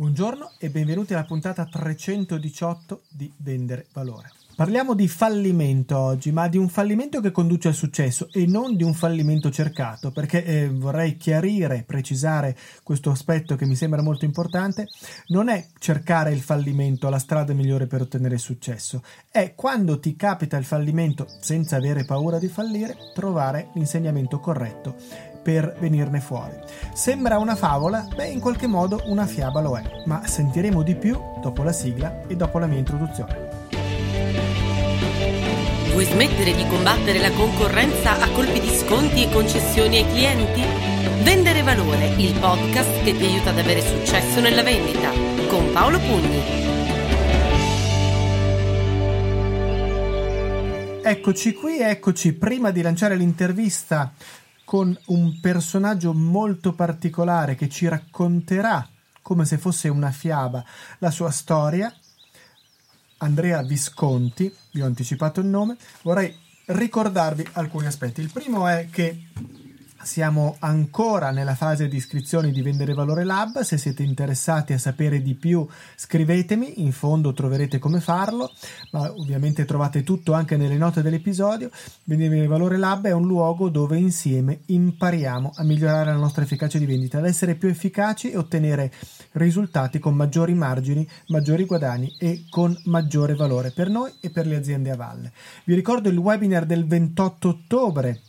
Buongiorno e benvenuti alla puntata 318 di Vendere Valore. Parliamo di fallimento oggi, ma di un fallimento che conduce al successo e non di un fallimento cercato, perché eh, vorrei chiarire, precisare questo aspetto che mi sembra molto importante. Non è cercare il fallimento la strada migliore per ottenere successo, è quando ti capita il fallimento senza avere paura di fallire, trovare l'insegnamento corretto per venirne fuori. Sembra una favola? Beh, in qualche modo una fiaba lo è, ma sentiremo di più dopo la sigla e dopo la mia introduzione. Vuoi smettere di combattere la concorrenza a colpi di sconti e concessioni ai clienti? Vendere Valore, il podcast che ti aiuta ad avere successo nella vendita, con Paolo Pugni. Eccoci qui, eccoci. Prima di lanciare l'intervista con un personaggio molto particolare che ci racconterà, come se fosse una fiaba, la sua storia. Andrea Visconti, vi ho anticipato il nome, vorrei ricordarvi alcuni aspetti. Il primo è che siamo ancora nella fase di iscrizioni di Vendere Valore Lab, se siete interessati a sapere di più scrivetemi, in fondo troverete come farlo, ma ovviamente trovate tutto anche nelle note dell'episodio. Vendere Valore Lab è un luogo dove insieme impariamo a migliorare la nostra efficacia di vendita, ad essere più efficaci e ottenere risultati con maggiori margini, maggiori guadagni e con maggiore valore per noi e per le aziende a valle. Vi ricordo il webinar del 28 ottobre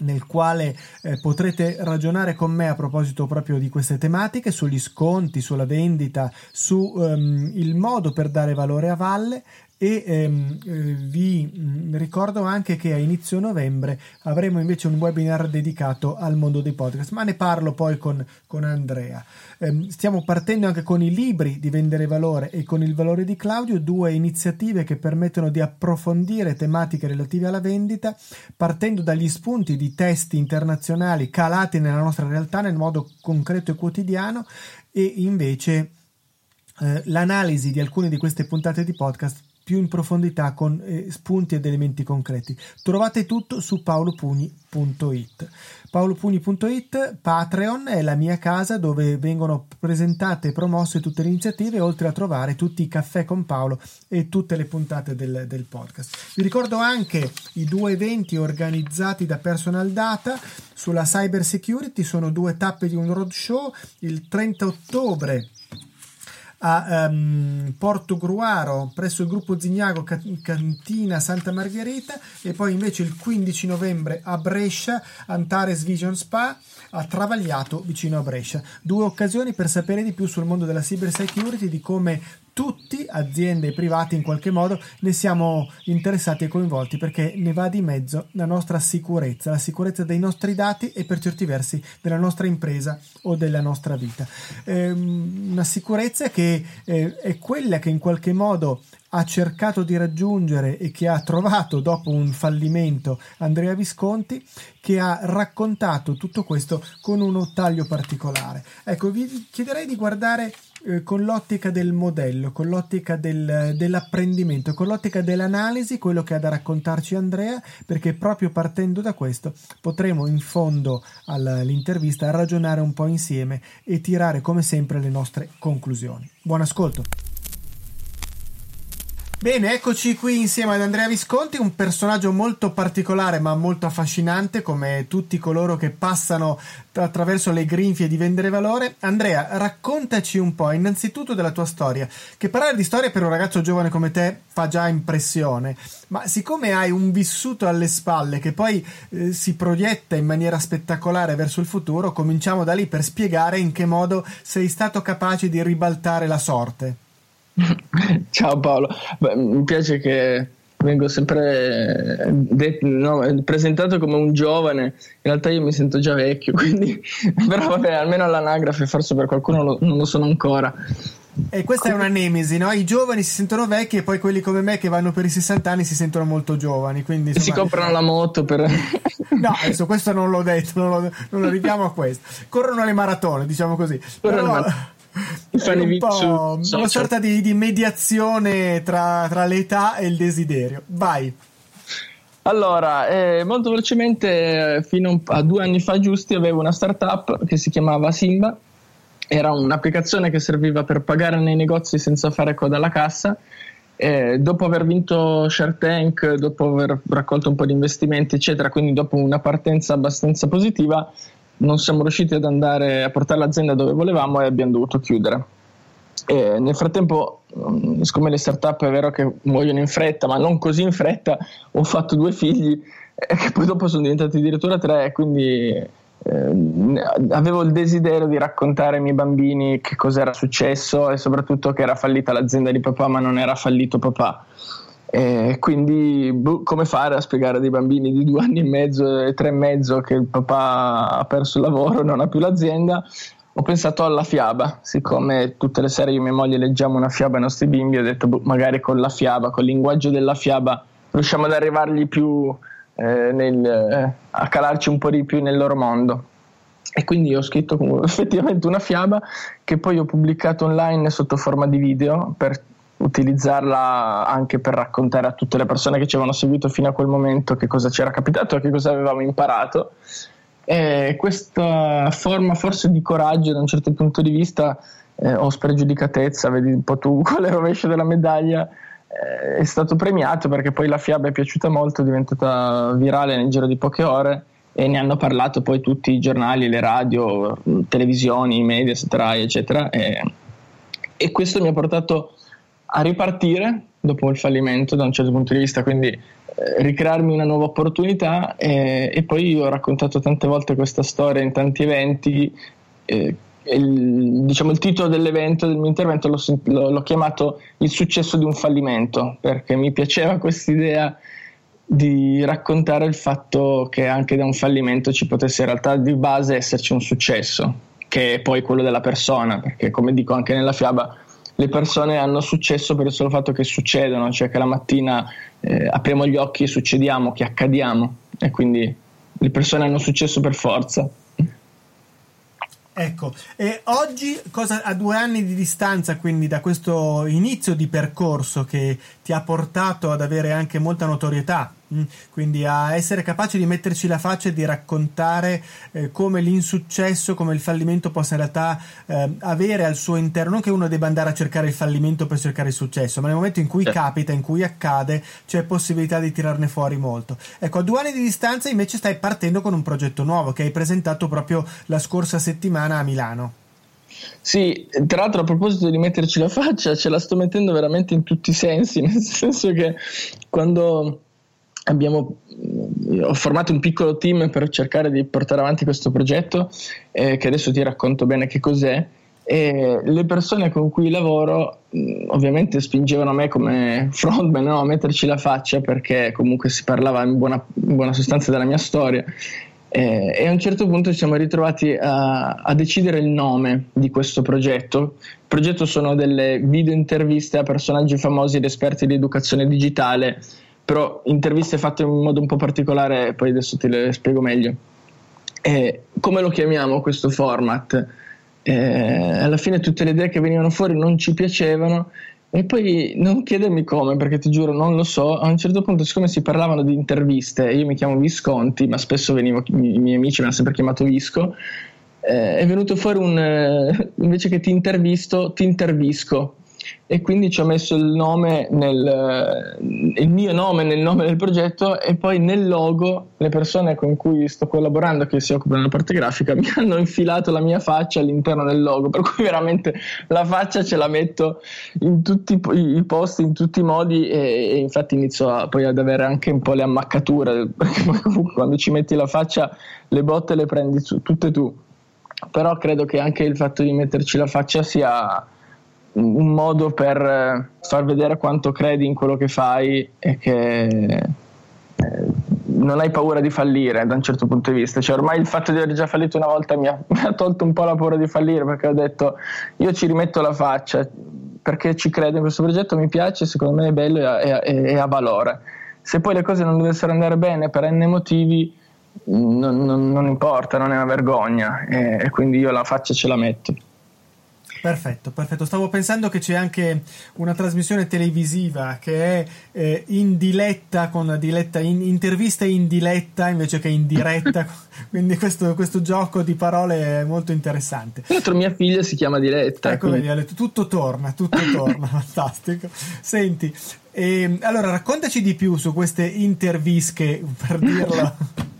nel quale eh, potrete ragionare con me a proposito proprio di queste tematiche, sugli sconti, sulla vendita, su um, il modo per dare valore a valle e ehm, eh, vi mh, ricordo anche che a inizio novembre avremo invece un webinar dedicato al mondo dei podcast, ma ne parlo poi con, con Andrea. Eh, stiamo partendo anche con i libri di Vendere Valore e con il valore di Claudio, due iniziative che permettono di approfondire tematiche relative alla vendita, partendo dagli spunti di testi internazionali calati nella nostra realtà nel modo concreto e quotidiano e invece eh, l'analisi di alcune di queste puntate di podcast più in profondità con eh, spunti ed elementi concreti. Trovate tutto su paolopugni.it. paolopugni.it, Patreon è la mia casa dove vengono presentate e promosse tutte le iniziative, oltre a trovare tutti i caffè con Paolo e tutte le puntate del, del podcast. Vi ricordo anche i due eventi organizzati da Personal Data sulla cyber security, sono due tappe di un roadshow, il 30 ottobre a um, Porto Gruaro presso il gruppo Zignago Cantina Santa Margherita e poi invece il 15 novembre a Brescia Antares Vision Spa a Travagliato vicino a Brescia. Due occasioni per sapere di più sul mondo della cyber security, di come tutti, aziende e privati in qualche modo, ne siamo interessati e coinvolti perché ne va di mezzo la nostra sicurezza, la sicurezza dei nostri dati e per certi versi della nostra impresa o della nostra vita. Ehm, una sicurezza che eh, è quella che in qualche modo ha cercato di raggiungere e che ha trovato dopo un fallimento Andrea Visconti che ha raccontato tutto questo con uno taglio particolare. Ecco, vi chiederei di guardare eh, con l'ottica del modello, con l'ottica del, dell'apprendimento, con l'ottica dell'analisi, quello che ha da raccontarci Andrea, perché proprio partendo da questo potremo in fondo all'intervista ragionare un po' insieme e tirare come sempre le nostre conclusioni. Buon ascolto! Bene, eccoci qui insieme ad Andrea Visconti, un personaggio molto particolare ma molto affascinante come tutti coloro che passano attraverso le grinfie di vendere valore. Andrea, raccontaci un po' innanzitutto della tua storia, che parlare di storia per un ragazzo giovane come te fa già impressione, ma siccome hai un vissuto alle spalle che poi eh, si proietta in maniera spettacolare verso il futuro, cominciamo da lì per spiegare in che modo sei stato capace di ribaltare la sorte. Ciao Paolo, Beh, mi piace che vengo sempre det- no, presentato come un giovane, in realtà io mi sento già vecchio, quindi però vabbè, almeno all'anagrafe forse per qualcuno lo, non lo sono ancora. E questa è una nemesi, no? I giovani si sentono vecchi e poi quelli come me che vanno per i 60 anni si sentono molto giovani. Quindi, insomma... Si comprano la moto per... no, adesso questo non l'ho detto, non, lo, non arriviamo a questo. Corrono le maratone, diciamo così. Però è un po' una sorta di, di mediazione tra, tra, l'età e il desiderio. Vai. Allora, eh, molto velocemente, fino a due anni fa giusti, avevo una startup che si chiamava Simba era un'applicazione che serviva per pagare nei negozi senza fare coda alla cassa. Eh, dopo aver vinto Shark Tank, dopo aver raccolto un po' di investimenti, eccetera, quindi dopo una partenza abbastanza positiva, non siamo riusciti ad andare a portare l'azienda dove volevamo e abbiamo dovuto chiudere. E nel frattempo, mm, siccome le startup è vero che muoiono in fretta, ma non così in fretta, ho fatto due figli e che poi dopo sono diventati addirittura tre, quindi eh, avevo il desiderio di raccontare ai miei bambini che cosa era successo e soprattutto che era fallita l'azienda di papà ma non era fallito papà e quindi boh, come fare a spiegare a dei bambini di due anni e mezzo e tre e mezzo che il papà ha perso il lavoro non ha più l'azienda ho pensato alla fiaba, siccome tutte le sere io e mia moglie leggiamo una fiaba ai nostri bimbi, ho detto boh, magari con la fiaba, con il linguaggio della fiaba riusciamo ad arrivargli più eh, nel, eh, a calarci un po' di più nel loro mondo. E quindi ho scritto effettivamente una fiaba che poi ho pubblicato online sotto forma di video per utilizzarla anche per raccontare a tutte le persone che ci avevano seguito fino a quel momento che cosa ci era capitato e che cosa avevamo imparato. E questa forma forse di coraggio da un certo punto di vista eh, o spregiudicatezza, vedi un po' tu qual è il rovescio della medaglia, eh, è stato premiato perché poi la fiaba è piaciuta molto, è diventata virale nel giro di poche ore e ne hanno parlato poi tutti i giornali, le radio, televisioni, i media, eccetera. E, e questo mi ha portato a ripartire dopo il fallimento da un certo punto di vista, quindi eh, ricrearmi una nuova opportunità e, e, poi ho raccontato tante volte questa storia in tanti eventi eh, il, diciamo, il titolo dell'evento, del mio intervento, l'ho, l'ho chiamato Il successo di un fallimento, perché mi piaceva questa idea di raccontare il fatto che anche da un fallimento ci potesse in realtà di base esserci un successo, che è poi quello della persona, perché come dico anche nella fiaba, le persone hanno successo per il solo fatto che succedono, cioè che la mattina eh, apriamo gli occhi e succediamo, che accadiamo, e quindi le persone hanno successo per forza. Ecco, e oggi cosa, a due anni di distanza, quindi da questo inizio di percorso che ti ha portato ad avere anche molta notorietà quindi a essere capaci di metterci la faccia e di raccontare eh, come l'insuccesso, come il fallimento possa in realtà eh, avere al suo interno, non che uno debba andare a cercare il fallimento per cercare il successo, ma nel momento in cui sì. capita, in cui accade, c'è possibilità di tirarne fuori molto. Ecco, a due anni di distanza invece stai partendo con un progetto nuovo che hai presentato proprio la scorsa settimana a Milano. Sì, tra l'altro a proposito di metterci la faccia, ce la sto mettendo veramente in tutti i sensi, nel senso che quando abbiamo, ho formato un piccolo team per cercare di portare avanti questo progetto eh, che adesso ti racconto bene che cos'è. E le persone con cui lavoro ovviamente spingevano me come frontman no, a metterci la faccia perché comunque si parlava in buona, in buona sostanza della mia storia. E a un certo punto ci siamo ritrovati a, a, decidere il nome di questo progetto. Il progetto sono delle video interviste a personaggi famosi ed esperti di educazione digitale però interviste fatte in modo un po' particolare, poi adesso te le spiego meglio. E come lo chiamiamo questo format? E alla fine tutte le idee che venivano fuori non ci piacevano e poi non chiedermi come, perché ti giuro non lo so, a un certo punto siccome si parlavano di interviste, io mi chiamo Visconti, ma spesso venivo, i miei amici mi hanno sempre chiamato Visco, eh, è venuto fuori un, eh, invece che ti intervisto, ti intervisco e quindi ci ho messo il nome nel, il mio nome nel nome del progetto e poi nel logo le persone con cui sto collaborando che si occupano della parte grafica mi hanno infilato la mia faccia all'interno del logo per cui veramente la faccia ce la metto in tutti i posti in tutti i modi e, e infatti inizio a, poi ad avere anche un po' le ammaccature perché comunque quando ci metti la faccia le botte le prendi su, tutte tu. Però credo che anche il fatto di metterci la faccia sia un modo per eh, far vedere quanto credi in quello che fai e che eh, non hai paura di fallire da un certo punto di vista. Cioè, ormai il fatto di aver già fallito una volta mi ha, mi ha tolto un po' la paura di fallire perché ho detto io ci rimetto la faccia perché ci credo in questo progetto, mi piace, secondo me è bello e, ha valore. Se poi le cose non dovessero andare bene per n motivi, non, non, non importa, non è una vergogna e, e quindi io la faccia ce la metto. Perfetto, perfetto. Stavo pensando che c'è anche una trasmissione televisiva che è eh, in diletta con diletta in, intervista in diletta invece che in diretta. Quindi questo, questo, gioco di parole è molto interessante. Tra l'altro mia figlia si chiama Diletta. Ecco, quindi... vedi, tutto torna, tutto torna, fantastico. Senti, eh, allora raccontaci di più su queste intervische, per dirlo.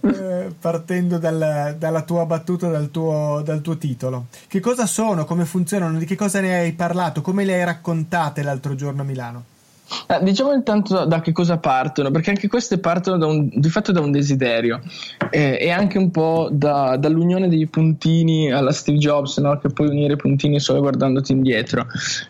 Eh, partendo dal, dalla tua battuta, dal tuo, dal tuo titolo. Che cosa sono, come funzionano, di che cosa ne hai parlato, come le hai raccontate l'altro giorno a Milano? Eh, diciamo intanto da che cosa partono, perché anche queste partono un, di fatto da un desiderio eh, e anche un po' da, dall'unione dei puntini alla Steve Jobs, no? che puoi unire i puntini solo guardandoti indietro.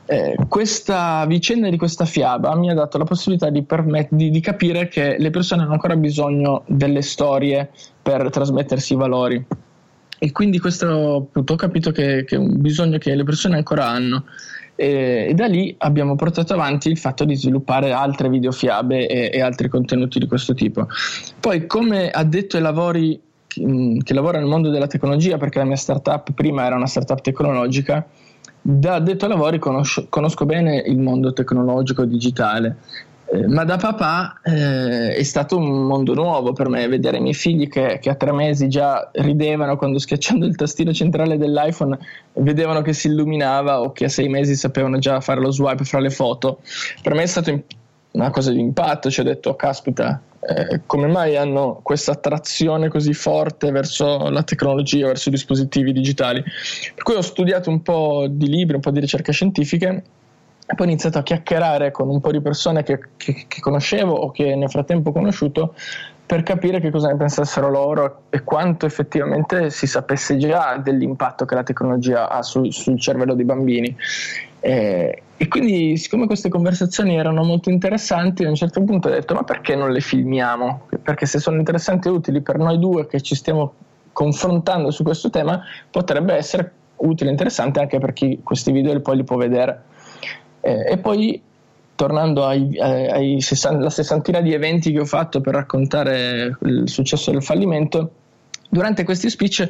Eh, questa vicenda di questa fiaba mi ha dato la possibilità di, permet- di, di capire che le persone hanno ancora bisogno delle storie per trasmettersi i valori. E quindi questo ho capito che, che è un bisogno che le persone ancora hanno e, e, da lì abbiamo portato avanti il fatto di sviluppare altre videofiabe e, e altri contenuti di questo tipo. Poi come addetto ai lavori mm, che lavora nel mondo della tecnologia, perché la mia startup prima era una startup tecnologica, da addetto ai lavori conosco, conosco bene il mondo tecnologico digitale eh, ma da papà eh, è stato un mondo nuovo per me vedere i miei figli che, che, a tre mesi già ridevano quando schiacciando il tastino centrale dell'iPhone vedevano che si illuminava o che a sei mesi sapevano già fare lo swipe fra le foto. Per me è stata una cosa di impatto, ci ho detto, caspita, eh, come mai hanno questa attrazione così forte verso la tecnologia, verso i dispositivi digitali? Per cui ho studiato un po' di libri, un po' di ricerche scientifiche poi ho iniziato a chiacchierare con un po' di persone che, che, che conoscevo o che nel frattempo ho conosciuto per capire che cosa ne pensassero loro e quanto effettivamente si sapesse già dell'impatto che la tecnologia ha su, sul cervello dei bambini. E, e, quindi, siccome queste conversazioni erano molto interessanti, a un certo punto ho detto: Ma perché non le filmiamo? Perché se sono interessanti e utili per noi due che ci stiamo confrontando su questo tema, potrebbe essere utile e interessante anche per chi questi video poi li può vedere. Eh, e poi tornando ai, ai, ai 60, alla sessantina di eventi che ho fatto per raccontare il successo del fallimento, durante questi speech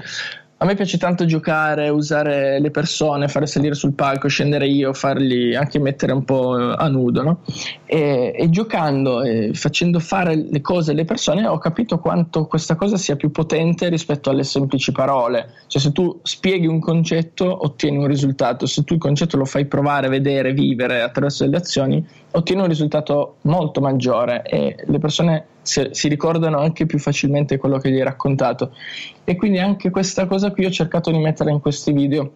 a me piace tanto giocare, usare le persone, fare salire sul palco, scendere io, farli anche mettere un po' a nudo. No? E, e, giocando e facendo fare le cose alle persone ho capito quanto questa cosa sia più potente rispetto alle semplici parole. Cioè se tu spieghi un concetto ottieni un risultato, se tu il concetto lo fai provare, vedere, vivere attraverso delle azioni ottieni un risultato molto maggiore e le persone si, si, ricordano anche più facilmente quello che gli hai raccontato. E quindi anche questa cosa qui ho cercato di mettere in questi video.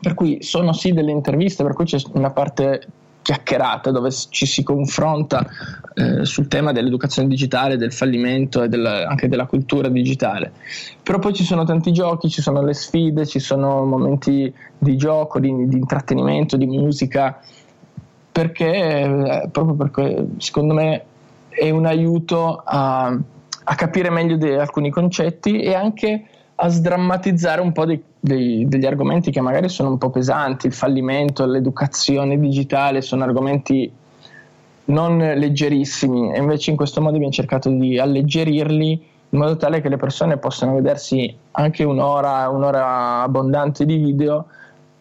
Per cui sono sì delle interviste, per cui c'è una parte chiacchierata dove ci si confronta eh, sul tema dell'educazione digitale, del fallimento e del, anche della cultura digitale. Però poi ci sono tanti giochi, ci sono le sfide, ci sono momenti di gioco, di, di intrattenimento, di musica, perché eh, proprio perché secondo me è un aiuto a, a capire meglio de, alcuni concetti e anche a sdrammatizzare un po' dei, dei, degli argomenti che magari sono un po' pesanti, il fallimento, l'educazione digitale, sono argomenti non leggerissimi. E invece in questo modo abbiamo cercato di alleggerirli in modo tale che le persone possano vedersi anche un'ora, un'ora abbondante di video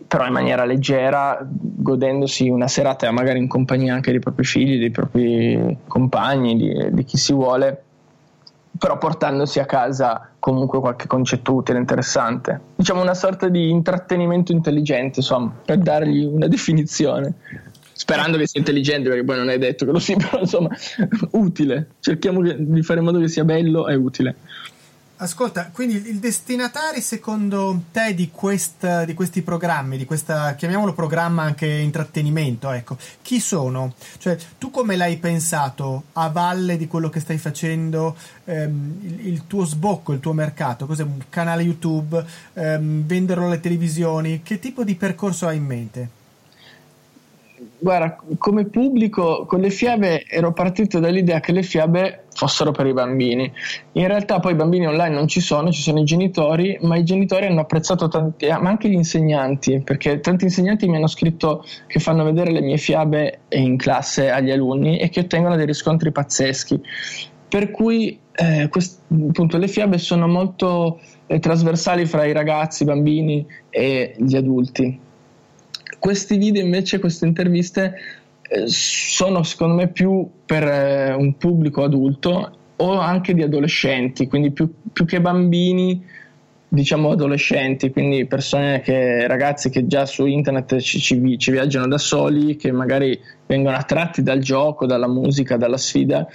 però in maniera leggera, godendosi una serata magari in compagnia anche dei propri figli, dei propri compagni, di, di chi si vuole, però portandosi a casa comunque qualche concetto utile, interessante. Diciamo una sorta di intrattenimento intelligente, insomma, per dargli una definizione. Sperando che sia intelligente, perché poi non è detto che lo sia, però insomma, utile. Cerchiamo di fare in modo che sia bello e utile. Ascolta, quindi il destinatari secondo te di, questa, di, questi programmi, di questa, chiamiamolo programma anche intrattenimento, ecco, chi sono? Cioè, tu come l'hai pensato a valle di quello che stai facendo, ehm, il, il, tuo sbocco, il tuo mercato? Cos'è un canale YouTube, ehm, venderlo alle televisioni? Che tipo di percorso hai in mente? Guarda, come pubblico con le fiabe ero partito dall'idea che le fiabe fossero per i bambini. In realtà poi i bambini online non ci sono, ci sono i genitori, ma i genitori hanno apprezzato tanti, ma anche gli insegnanti, perché tanti insegnanti mi hanno scritto che fanno vedere le mie fiabe in classe agli alunni e che ottengono dei riscontri pazzeschi. Per cui eh, quest, appunto, le fiabe sono molto eh, trasversali fra i ragazzi, i bambini e gli adulti Questi video invece, queste interviste eh, sono secondo me più per eh, un pubblico adulto o anche di adolescenti, quindi più, più che bambini diciamo adolescenti, quindi persone che, ragazzi che già su internet ci, ci, ci, viaggiano da soli, che magari vengono attratti dal gioco, dalla musica, dalla sfida,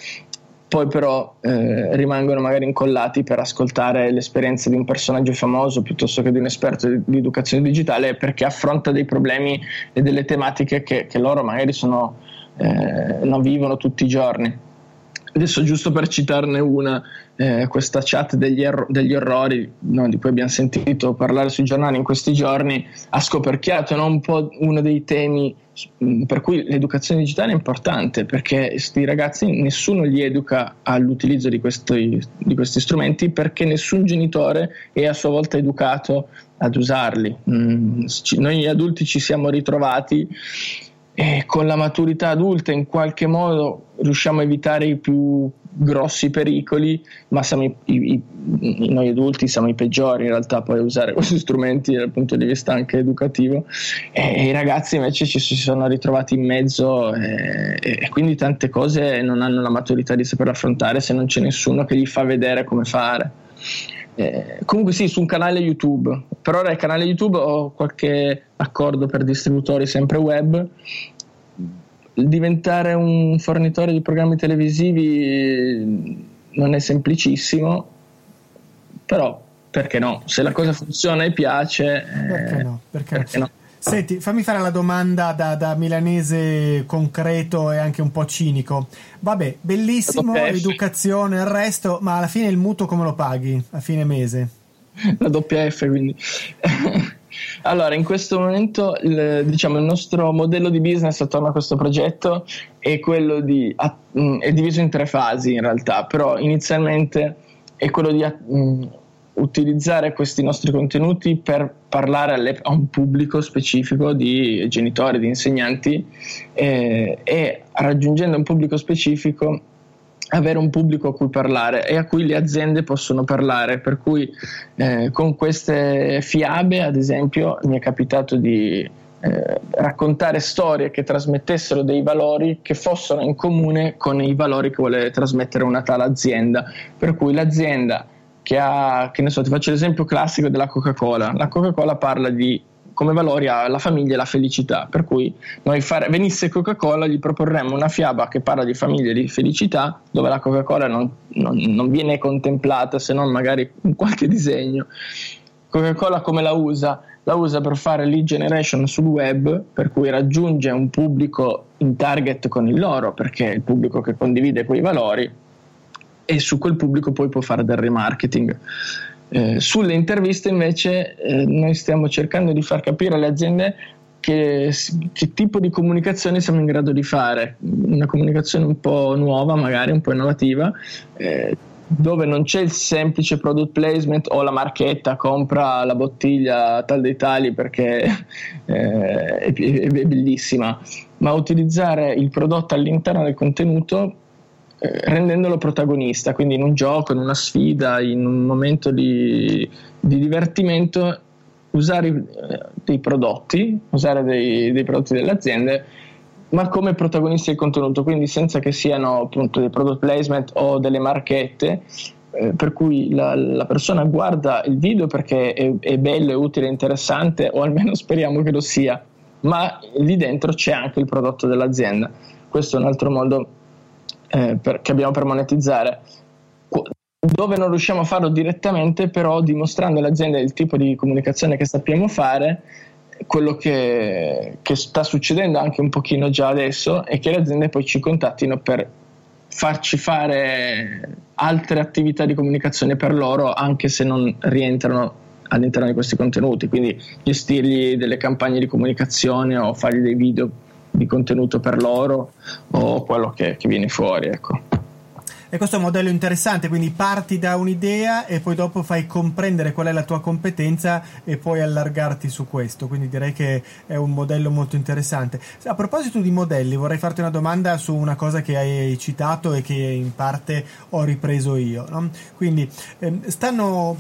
poi però eh, rimangono magari incollati per ascoltare l'esperienza di un personaggio famoso piuttosto che di un esperto di, di educazione digitale perché affronta dei problemi e delle tematiche che, che loro magari sono, eh, non vivono tutti i giorni. Adesso giusto per citarne una, eh, questa chat degli, erro- degli orrori no, di cui abbiamo sentito parlare sui giornali in questi giorni ha scoperchiato no, un po' uno dei temi mm, per cui l'educazione digitale è importante perché questi ragazzi nessuno li educa all'utilizzo di questi, di questi strumenti perché nessun genitore è a sua volta educato ad usarli. Mm, noi adulti ci siamo ritrovati e con la maturità adulta in qualche modo riusciamo a evitare i più grossi pericoli, ma i, i, i, noi adulti siamo i peggiori in realtà poi a usare questi strumenti dal punto di vista anche educativo e, i ragazzi invece ci si sono ritrovati in mezzo e, e, quindi tante cose non hanno la maturità di saper affrontare se non c'è nessuno che gli fa vedere come fare. Eh, comunque sì, su un canale YouTube. Per ora il canale YouTube ho qualche accordo per distributori sempre web. Diventare un fornitore di programmi televisivi non è semplicissimo, però perché no? Se la cosa funziona e piace, perché no? Perché, perché no? Senti, fammi fare la domanda da, da, milanese concreto e anche un po' cinico. Vabbè, bellissimo, educazione, il resto, ma alla fine il mutuo come lo paghi a fine mese? La doppia F, quindi. allora, in questo momento il, diciamo, il nostro modello di business attorno a questo progetto è quello di. è diviso in tre fasi in realtà, però inizialmente è quello di utilizzare questi nostri contenuti per parlare alle, a un pubblico specifico di genitori, di insegnanti eh, e raggiungendo un pubblico specifico avere un pubblico a cui parlare e a cui le aziende possono parlare. Per cui eh, con queste fiabe ad esempio mi è capitato di eh, raccontare storie che trasmettessero dei valori che fossero in comune con i valori che vuole trasmettere una tale azienda. Per cui l'azienda che ha, che ne so, ti faccio l'esempio classico della Coca-Cola. La Coca-Cola parla di come valori ha la famiglia e la felicità, per cui noi fare, venisse Coca-Cola gli proporremmo una fiaba che parla di famiglia e di felicità, dove la Coca-Cola non, non, non viene contemplata se non magari in qualche disegno. Coca-Cola come la usa? La usa per fare lead generation sul web, per cui raggiunge un pubblico in target con il loro, perché è il pubblico che condivide quei valori, e su quel pubblico poi può fare del remarketing. Eh, sulle interviste invece eh, noi stiamo cercando di far capire alle aziende che, che, tipo di comunicazione siamo in grado di fare, una comunicazione un po' nuova, magari un po' innovativa, eh, dove non c'è il semplice product placement o la marchetta compra la bottiglia tal dei tali perché eh, è, è bellissima, ma utilizzare il prodotto all'interno del contenuto rendendolo protagonista, quindi in un gioco, in una sfida, in un momento di, di divertimento, usare eh, dei prodotti, usare dei, dei, prodotti delle aziende, ma come protagonisti del contenuto, quindi senza che siano appunto dei product placement o delle marchette. Eh, per cui la, la, persona guarda il video perché è, è bello, è utile, è interessante, o almeno speriamo che lo sia, ma lì dentro c'è anche il prodotto dell'azienda. Questo è un altro modo eh, per, che abbiamo per monetizzare. Dove non riusciamo a farlo direttamente, però dimostrando alle aziende il tipo di comunicazione che sappiamo fare, quello che, che, sta succedendo anche un pochino già adesso è che le aziende poi ci contattino per farci fare altre attività di comunicazione per loro, anche se non rientrano all'interno di questi contenuti, quindi gestirgli delle campagne di comunicazione o fargli dei video di contenuto per loro o quello che, che viene fuori. Ecco. E questo è un modello interessante, quindi parti da un'idea e poi dopo fai comprendere qual è la tua competenza e poi allargarti su questo, quindi direi che è un modello molto interessante. A proposito di modelli, vorrei farti una domanda su una cosa che hai citato e che in parte ho ripreso io. No? Quindi ehm, stanno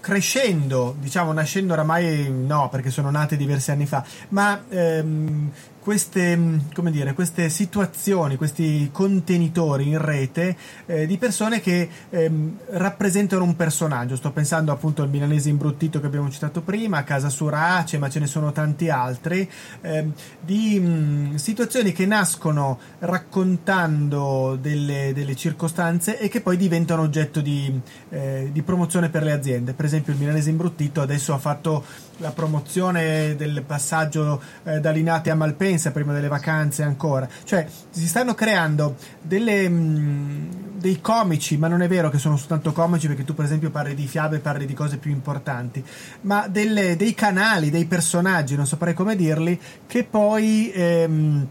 crescendo, diciamo nascendo oramai no perché sono nate diversi anni fa, ma ehm, queste, mm, dire, queste situazioni, questi contenitori in rete eh, di persone che ehm, rappresentano un personaggio. Sto pensando appunto al milanese imbruttito che abbiamo citato prima, a Casa Surace, ma ce ne sono tanti altri, ehm, di mh, mm, situazioni che nascono raccontando delle, delle, circostanze e che poi diventano oggetto di, eh, di promozione per le aziende. Per esempio il milanese imbruttito adesso ha fatto la promozione del passaggio eh, da Linate a Malpensa prima delle vacanze ancora. Cioè, si stanno creando delle, mh, mm, dei comici, ma non è vero che sono soltanto comici perché tu per esempio parli di fiabe, parli di cose più importanti, ma delle, dei canali, dei personaggi, non saprei come dirli, che poi... Ehm,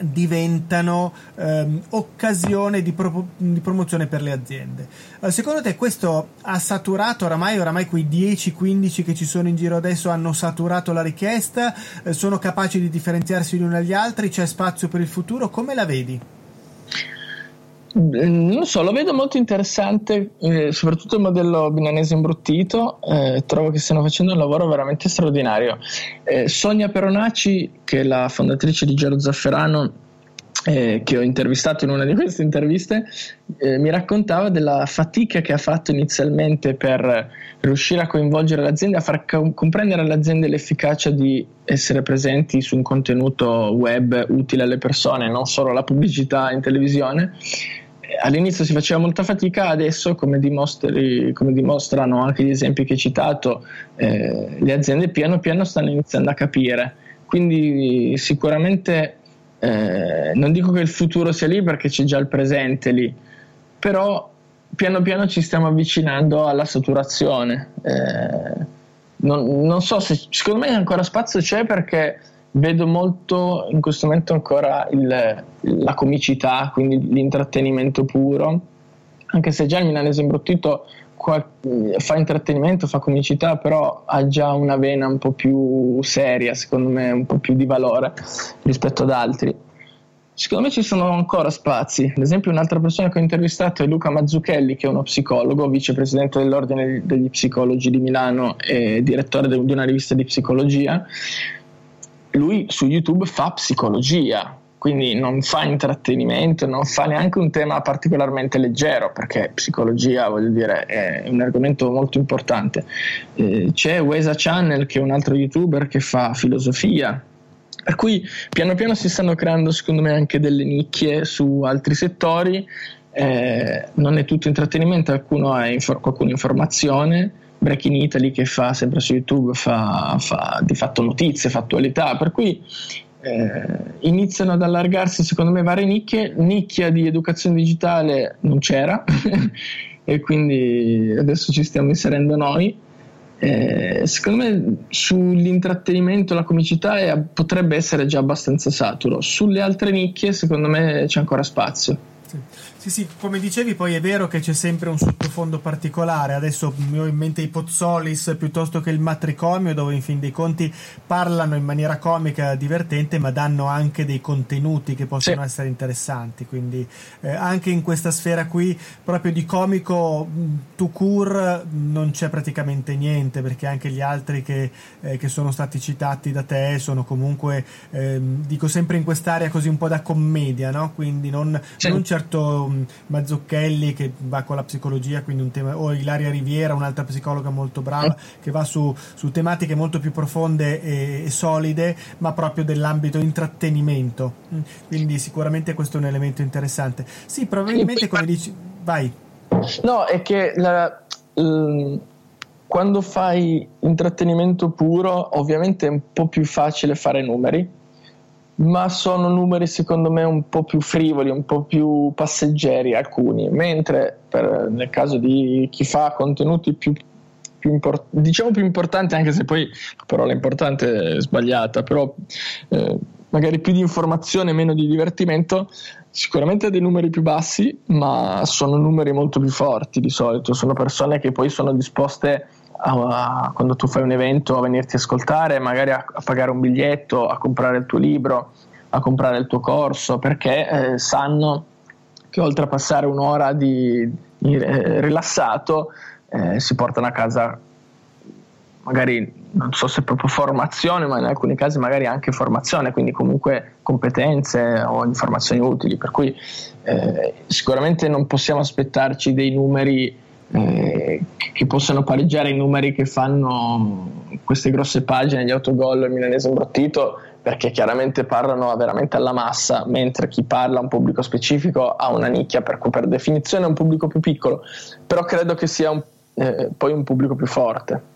diventano ehm, occasione di, pro- di, promozione per le aziende. Allora, secondo te questo ha saturato oramai, oramai quei 10-15 che ci sono in giro adesso hanno saturato la richiesta, eh, sono capaci di differenziarsi gli uni agli altri, c'è spazio per il futuro, come la vedi? Non so, lo vedo molto interessante, eh, soprattutto il modello binanese imbruttito. Eh, trovo che stiano facendo un lavoro veramente straordinario. Eh, Sonia Peronaci, che è la fondatrice di Gelo Zafferano, eh, che ho intervistato in una di queste interviste, eh, mi raccontava della fatica che ha fatto inizialmente per riuscire a coinvolgere l'azienda, a far comprendere alle aziende l'efficacia di essere presenti su un contenuto web utile alle persone, non solo la pubblicità in televisione all'inizio si faceva molta fatica, adesso come, come dimostrano anche gli esempi che hai citato, eh, le aziende piano piano stanno iniziando a capire. Quindi sicuramente eh, non dico che il futuro sia lì perché c'è già il presente lì, però piano piano ci stiamo avvicinando alla saturazione. Eh, non, non so se secondo me ancora spazio c'è perché vedo molto in questo momento ancora il, la comicità, quindi l'intrattenimento puro, anche se già il milanese imbruttito fa intrattenimento, fa comicità, però ha già una vena un po' più seria, secondo me, un po' più di valore rispetto ad altri. Secondo me ci sono ancora spazi. Ad esempio, un'altra persona che ho intervistato è Luca Mazzucchelli, che è uno psicologo, vicepresidente dell'Ordine degli Psicologi di Milano e direttore di una rivista di psicologia lui su YouTube fa psicologia, quindi non fa intrattenimento, non fa neanche un tema particolarmente leggero, perché psicologia, voglio dire, è un argomento molto importante. Eh, c'è Wesa Channel, che è un altro youtuber che fa filosofia. Per cui piano piano si stanno creando, secondo me, anche delle nicchie su altri settori. Eh, non è tutto intrattenimento, qualcuno è infor- qualcuno informazione Breaking Italy che fa sempre su YouTube fa, fa di fatto notizie, fa attualità, per cui eh, iniziano ad allargarsi secondo me varie nicchie, nicchia di educazione digitale non c'era e quindi adesso ci stiamo inserendo noi. Eh, secondo me sull'intrattenimento, la comicità è, potrebbe essere già abbastanza saturo, sulle altre nicchie secondo me c'è ancora spazio. Sì, sì, come dicevi, poi è vero che c'è sempre un sottofondo particolare. Adesso mi ho in mente i Pozzolis piuttosto che il matricomio, dove in fin dei conti parlano in maniera comica, divertente, ma danno anche dei contenuti che possono sì. essere interessanti. Quindi eh, anche in questa sfera qui, proprio di comico to cure, non c'è praticamente niente, perché anche gli altri che, eh, che sono stati citati da te sono comunque, eh, dico sempre in quest'area così un po' da commedia, no? Quindi non, sì. non certo Mazzucchelli che va con la psicologia, quindi un tema, o Ilaria Riviera, un'altra psicologa molto brava, che va su, su tematiche molto più profonde e, e, solide, ma proprio dell'ambito intrattenimento. Mm, quindi sicuramente questo è un elemento interessante. Sì, probabilmente come dici, vai. No, è che la, um, quando fai intrattenimento puro, ovviamente è un po' più facile fare numeri ma sono numeri secondo me un po' più frivoli, un po' più passeggeri alcuni, mentre per, nel caso di chi fa contenuti più, più import- diciamo più importanti, anche se poi la parola importante è sbagliata, però eh, magari più di informazione, meno di divertimento, sicuramente ha dei numeri più bassi, ma sono numeri molto più forti di solito, sono persone che poi sono disposte a, quando tu fai un evento a venirti a ascoltare, magari a, a, pagare un biglietto, a comprare il tuo libro, a comprare il tuo corso, perché eh, sanno che oltre a passare un'ora di, di eh, rilassato eh, si portano a casa magari non so se proprio formazione, ma in alcuni casi magari anche formazione, quindi comunque competenze o informazioni utili. Per cui eh, sicuramente non possiamo aspettarci dei numeri eh, che possano pareggiare i numeri che fanno queste grosse pagine di autogol il milanese imbrottito perché chiaramente parlano veramente alla massa, mentre chi parla a un pubblico specifico ha una nicchia, per cui per definizione è un pubblico più piccolo, però credo che sia un, eh, poi un pubblico più forte.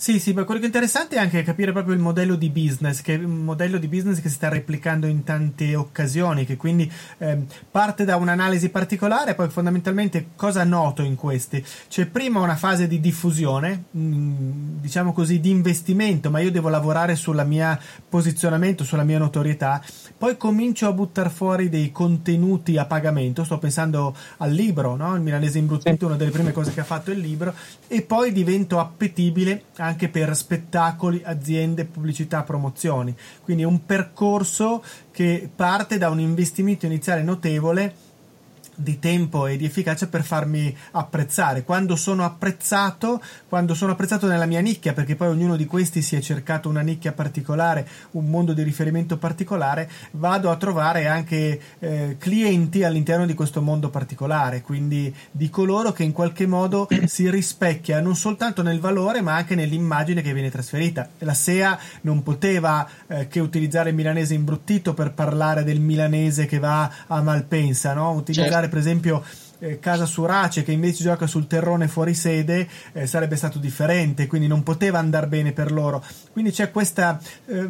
Sì, sì, ma quello che è interessante è anche capire proprio il modello di business, che è un modello di business che si sta replicando in tante occasioni, che quindi eh, parte da un'analisi particolare, poi fondamentalmente cosa noto in questi? C'è prima una fase di diffusione, mh, mm, diciamo così, di investimento, ma io devo lavorare sulla mia posizionamento, sulla mia notorietà, poi comincio a buttare fuori dei contenuti a pagamento, sto pensando al libro, no? il milanese imbruttito, una delle prime cose che ha fatto il libro, e poi divento appetibile anche per spettacoli, aziende, pubblicità, promozioni. Quindi è un percorso che parte da un investimento iniziale notevole di tempo e di efficacia per farmi apprezzare. Quando sono apprezzato, quando sono apprezzato nella mia nicchia, perché poi ognuno di questi si è cercato una nicchia particolare, un mondo di riferimento particolare, vado a trovare anche eh, clienti all'interno di questo mondo particolare, quindi di coloro che in qualche modo si rispecchia non soltanto nel valore, ma anche nell'immagine che viene trasferita. La SEA non poteva eh, che utilizzare il milanese imbruttito per parlare del milanese che va a Malpensa, no? utilizzare certo per esempio eh, Casa Surace che invece gioca sul terrone fuori sede eh, sarebbe stato differente quindi non poteva andare bene per loro. Quindi c'è questa eh,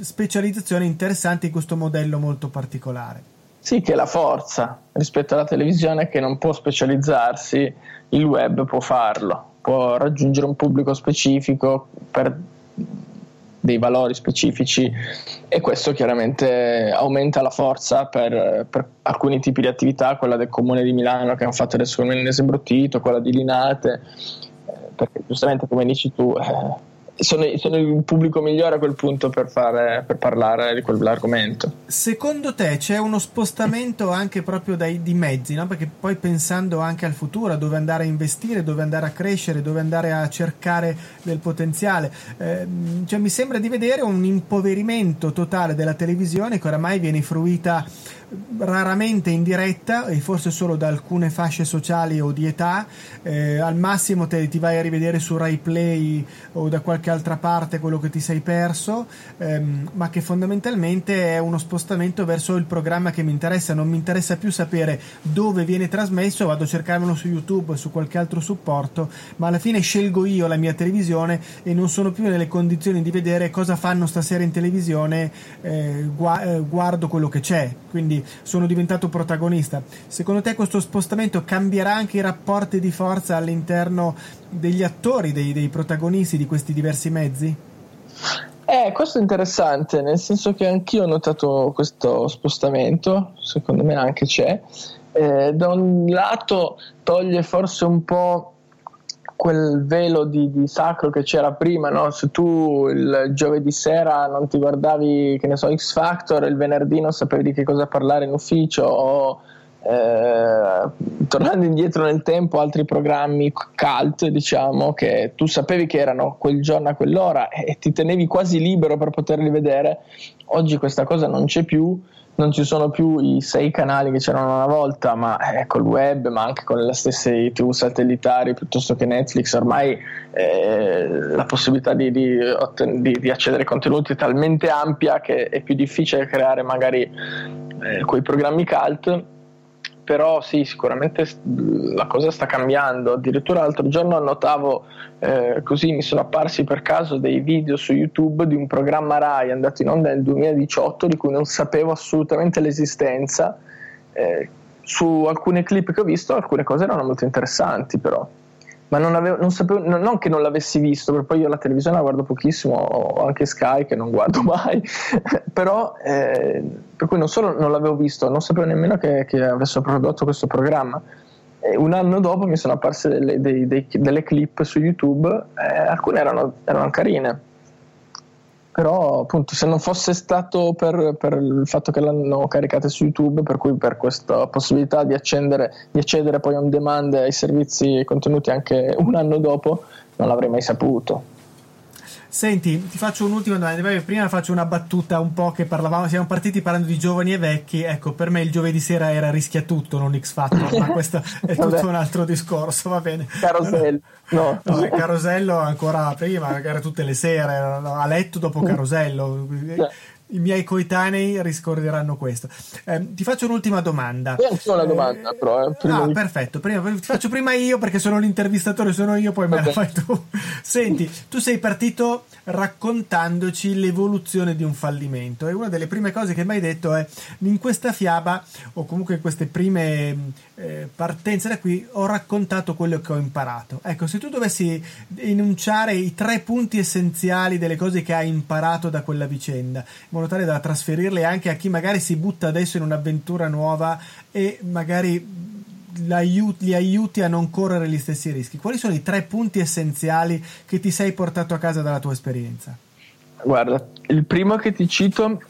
specializzazione interessante in questo modello molto particolare. Sì che è la forza rispetto alla televisione che non può specializzarsi il web può farlo può raggiungere un pubblico specifico per dei valori specifici e questo chiaramente aumenta la forza per, per, alcuni tipi di attività, quella del comune di Milano che hanno fatto adesso con il Milanese Imbruttito, quella di Linate, eh, perché giustamente come dici tu eh, sono, sono, il pubblico migliore a quel punto per, fare, per, parlare di quell'argomento. Secondo te c'è uno spostamento anche proprio dai, di mezzi, no? perché poi pensando anche al futuro, dove andare a investire, dove andare a crescere, dove andare a cercare del potenziale, eh, cioè, mi sembra di vedere un impoverimento totale della televisione che oramai viene fruita raramente in diretta e forse solo da alcune fasce sociali o di età, eh, al massimo te, ti vai a rivedere su Rai Play o da qualche altra parte quello che ti sei perso, ehm, ma che fondamentalmente è uno spostamento verso il programma che mi interessa, non mi interessa più sapere dove viene trasmesso, vado a cercarmelo su YouTube o su qualche altro supporto, ma alla fine scelgo io la mia televisione e non sono più nelle condizioni di vedere cosa fanno stasera in televisione, eh, guardo quello che c'è, quindi sono diventato protagonista. Secondo te questo spostamento cambierà anche i rapporti di forza all'interno degli attori, dei, dei protagonisti di questi diversi mezzi? Eh, questo è interessante, nel senso che anch'io ho notato questo spostamento, secondo me anche c'è. Eh, da un lato toglie forse un po' quel velo di, di, sacro che c'era prima, no? se tu il giovedì sera non ti guardavi, che ne so, X Factor, il venerdì non sapevi di che cosa parlare in ufficio o eh, tornando indietro nel tempo altri programmi cult diciamo che tu sapevi che erano quel giorno a quell'ora e ti tenevi quasi libero per poterli vedere oggi questa cosa non c'è più non ci sono più i sei canali che c'erano una volta, ma eh, col web, ma anche con le stesse TV satellitari piuttosto che Netflix, ormai eh, la possibilità di, di, di, di, accedere ai contenuti è talmente ampia che è più difficile creare magari eh, quei programmi cult però sì, sicuramente la cosa sta cambiando. Addirittura l'altro giorno notavo, eh, così mi sono apparsi per caso dei video su YouTube di un programma Rai andato in onda nel 2018 di cui non sapevo assolutamente l'esistenza. Eh, su alcune clip che ho visto, alcune cose erano molto interessanti, però ma non, avevo, non, sapevo, non, che non l'avessi visto, perché poi io la televisione la guardo pochissimo, ho anche Sky che non guardo mai, però eh, per cui non solo non l'avevo visto, non sapevo nemmeno che, che avessero prodotto questo programma. E un anno dopo mi sono apparse delle, dei, dei, delle clip su YouTube, eh, alcune erano, erano carine però appunto se non fosse stato per, per, il fatto che l'hanno caricata su YouTube per cui per questa possibilità di, di accedere poi on demand ai servizi e contenuti anche un anno dopo non l'avrei mai saputo Senti, ti faccio un'ultima domanda. Prima faccio una battuta un po' che parlavamo, siamo partiti parlando di giovani e vecchi. Ecco, per me il giovedì sera era rischia tutto, non X Factor, ma questo è tutto un altro discorso, va bene. Carosello. No. no Carosello ancora prima, era tutte le sere, a letto dopo Carosello i miei coetanei riscorderanno questo. Eh, ti faccio un'ultima domanda. Io ho una domanda, eh, però. Eh, ah, di... perfetto. Prima, ti faccio prima io perché sono l'intervistatore, sono io, poi me la fai tu. Senti, tu sei partito raccontandoci l'evoluzione di un fallimento e una delle prime cose che mi hai detto è in questa fiaba o comunque in queste prime eh, partenze da qui ho raccontato quello che ho imparato. Ecco, se tu dovessi enunciare i tre punti essenziali delle cose che hai imparato da quella vicenda, modo tale da trasferirle anche a chi magari si butta adesso in un'avventura nuova e magari li aiuti a non correre gli stessi rischi. Quali sono i tre punti essenziali che ti sei portato a casa dalla tua esperienza? Guarda, il primo che ti cito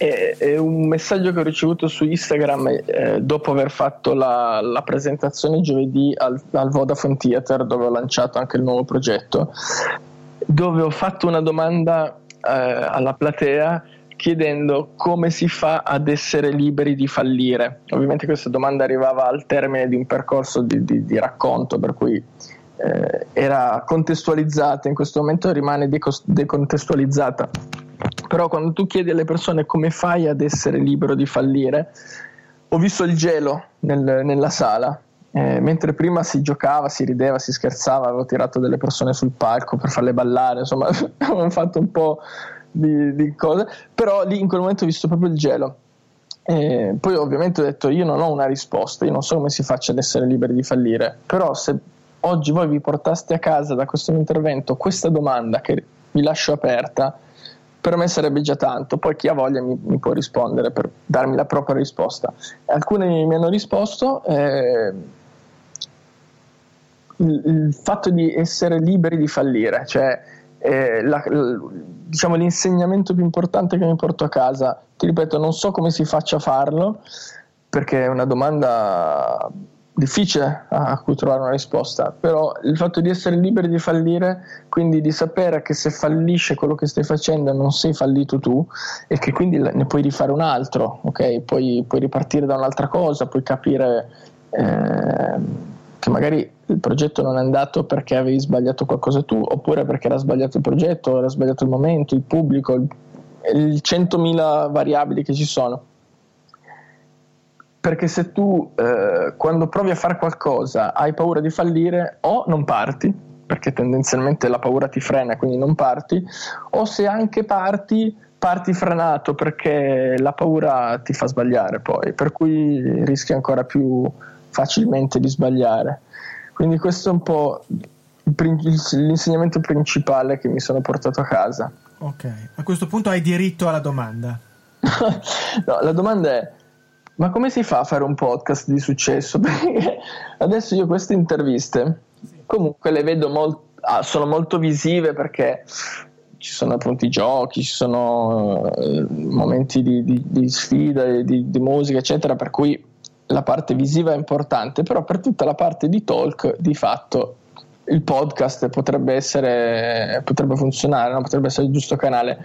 è, è un messaggio che ho ricevuto su Instagram eh, dopo aver fatto la, la presentazione giovedì al, al Vodafone Theater dove ho lanciato anche il nuovo progetto, dove ho fatto una domanda eh, alla platea chiedendo come si fa ad essere liberi di fallire. Ovviamente questa domanda arrivava al termine di un percorso di, di, di racconto, per cui eh, era contestualizzata, in questo momento rimane deco- decontestualizzata. Però quando tu chiedi alle persone come fai ad essere libero di fallire, ho visto il gelo nel, nella sala, eh, mentre prima si giocava, si rideva, si scherzava, avevo tirato delle persone sul palco per farle ballare, insomma, avevo fatto un po' di, di cose, però lì in quel momento ho visto proprio il gelo. E poi ovviamente ho detto io non ho una risposta, io non so come si faccia ad essere liberi di fallire, però se oggi voi vi portaste a casa da questo intervento questa domanda che vi lascio aperta, per me sarebbe già tanto, poi chi ha voglia mi, mi può rispondere per darmi la propria risposta. Alcuni mi hanno risposto eh, il, il fatto di essere liberi di fallire, cioè eh, la, diciamo, l'insegnamento più importante che mi porto a casa. Ti ripeto, non so come si faccia a farlo perché è una domanda difficile a cui trovare una risposta, però il fatto di essere liberi di fallire, quindi di sapere che se fallisce quello che stai facendo non sei fallito tu e che quindi ne puoi rifare un altro, ok? Puoi, puoi ripartire da un'altra cosa, puoi capire eh, che magari il progetto non è andato perché avevi sbagliato qualcosa tu, oppure perché era sbagliato il progetto, era sbagliato il momento, il pubblico, il, il 100.000 variabili che ci sono. Perché se tu eh, quando provi a fare qualcosa hai paura di fallire, o non parti, perché tendenzialmente la paura ti frena, quindi non parti, o se anche parti, parti frenato perché la paura ti fa sbagliare poi, per cui rischi ancora più facilmente di sbagliare. Quindi questo è un po' l'insegnamento principale che mi sono portato a casa. Ok, a questo punto hai diritto alla domanda. no, la domanda è ma come si fa a fare un podcast di successo? Perché adesso io queste interviste comunque le vedo molto, ah, sono molto visive perché ci sono appunto i giochi, ci sono eh, momenti di, di, di sfida, di, di, musica, eccetera, per cui la parte visiva è importante, però per tutta la parte di talk, di fatto, il podcast potrebbe essere, potrebbe funzionare, no? potrebbe essere il giusto canale.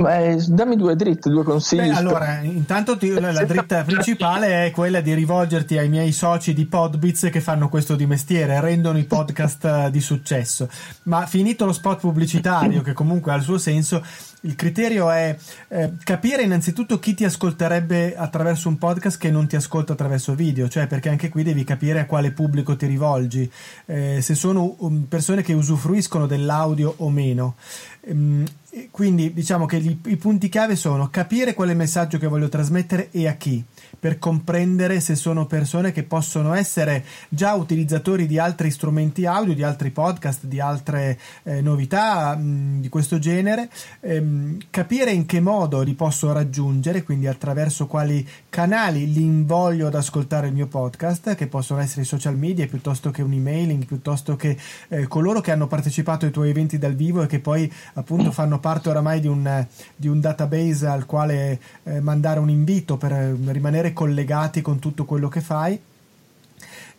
Beh, dammi due dritte, due consigli. Beh, allora, intanto ti, la, la dritta principale è quella di rivolgerti ai miei soci di Podbits che fanno questo di mestiere, rendono i podcast eh, di successo. Ma finito lo spot pubblicitario, che comunque ha il suo senso, il criterio è eh, capire innanzitutto chi ti ascolterebbe attraverso un podcast che non ti ascolta attraverso video, cioè perché anche qui devi capire a quale pubblico ti rivolgi, eh, se sono um, persone che usufruiscono dell'audio o meno. Ehm, quindi diciamo che gli, i punti chiave sono capire quale messaggio che voglio trasmettere e a chi per comprendere se sono persone che possono essere già utilizzatori di altri strumenti audio, di altri podcast, di altre eh, novità mh, mm, di questo genere, ehm, capire in che modo li posso raggiungere, quindi attraverso quali canali li invoglio ad ascoltare il mio podcast, che possono essere i social media piuttosto che un emailing, piuttosto che eh, coloro che hanno partecipato ai tuoi eventi dal vivo e che poi appunto fanno parte oramai di un, di un database al quale eh, mandare un invito per rimanere collegati con tutto quello che fai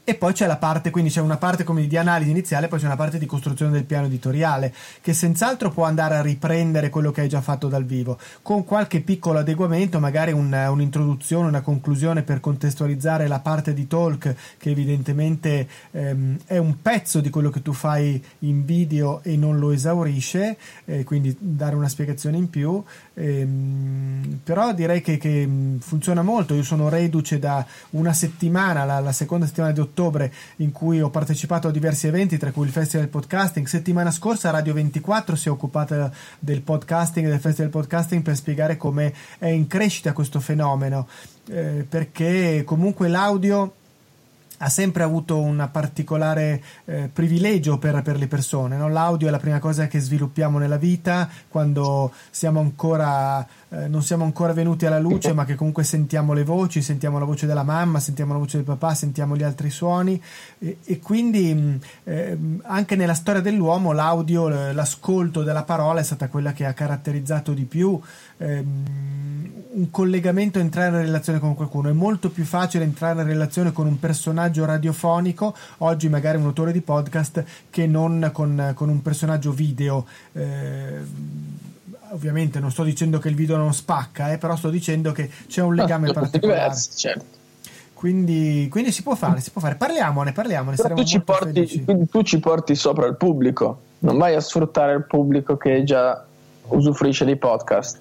e poi c'è la parte, quindi c'è una parte come di analisi iniziale, poi c'è una parte di costruzione del piano editoriale che senz'altro può andare a riprendere quello che hai già fatto dal vivo, con qualche piccolo adeguamento, magari un, un'introduzione, una conclusione per contestualizzare la parte di talk che evidentemente ehm, è un pezzo di quello che tu fai in video e non lo esaurisce, eh, quindi dare una spiegazione in più. Ehm, però direi che, che, funziona molto. Io sono reduce da una settimana, la, la seconda settimana di ottobre ottobre in cui ho partecipato a diversi eventi, tra cui il Festival Podcasting. Settimana scorsa Radio 24 si è occupata del podcasting e del Festival Podcasting per spiegare come è in crescita questo fenomeno, eh, perché comunque l'audio ha sempre avuto un particolare eh, privilegio per, per, le persone. No? L'audio è la prima cosa che sviluppiamo nella vita quando siamo ancora, eh, non siamo ancora venuti alla luce, ma che comunque sentiamo le voci, sentiamo la voce della mamma, sentiamo la voce del papà, sentiamo gli altri suoni e, e quindi eh, anche nella storia dell'uomo l'audio, l'ascolto della parola è stata quella che ha caratterizzato di più ehm, un collegamento, entrare in relazione con qualcuno. È molto più facile entrare in relazione con un personaggio radiofonico, oggi magari un autore di podcast, che non con, con un personaggio video. Eh, ovviamente non sto dicendo che il video non spacca, eh, però sto dicendo che c'è un legame no, particolare. Diversi, certo. Quindi, quindi, si può fare, si può fare. Parliamone, parliamone. Tu ci, porti, tu ci porti sopra il pubblico, non vai a sfruttare il pubblico che già usufruisce dei podcast.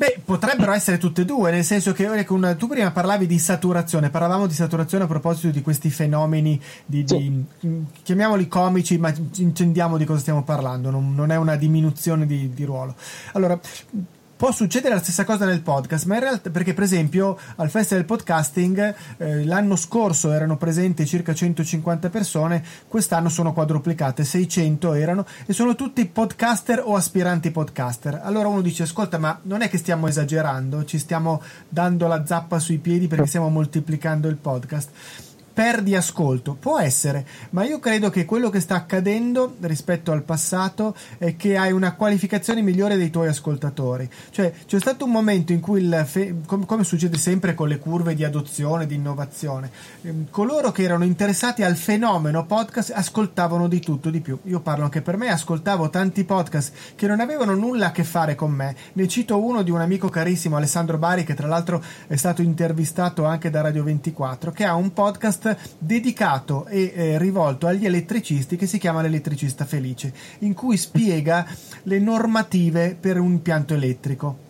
Beh, potrebbero essere tutte e due, nel senso che una, tu prima parlavi di saturazione, parlavamo di saturazione a proposito di questi fenomeni, di, sì. di, chiamiamoli comici, ma intendiamo di cosa stiamo parlando, non, non è una diminuzione di, di ruolo. Allora, Può succedere la stessa cosa nel podcast, ma in realtà perché per esempio al Festival Podcasting eh, l'anno scorso erano presenti circa 150 persone, quest'anno sono quadruplicate, 600 erano e sono tutti podcaster o aspiranti podcaster. Allora uno dice ascolta ma non è che stiamo esagerando, ci stiamo dando la zappa sui piedi perché stiamo moltiplicando il podcast perdi ascolto. Può essere, ma io credo che quello che sta accadendo rispetto al passato è che hai una qualificazione migliore dei tuoi ascoltatori. Cioè, c'è stato un momento in cui, fe- com- come succede sempre con le curve di adozione, di innovazione, ehm, coloro che erano interessati al fenomeno podcast ascoltavano di tutto di più. Io parlo anche per me, ascoltavo tanti podcast che non avevano nulla a che fare con me. Ne cito uno di un amico carissimo, Alessandro Bari, che tra l'altro è stato intervistato anche da Radio 24, che ha un podcast dedicato e eh, rivolto agli elettricisti che si chiama L'elettricista felice, in cui spiega le normative per un impianto elettrico.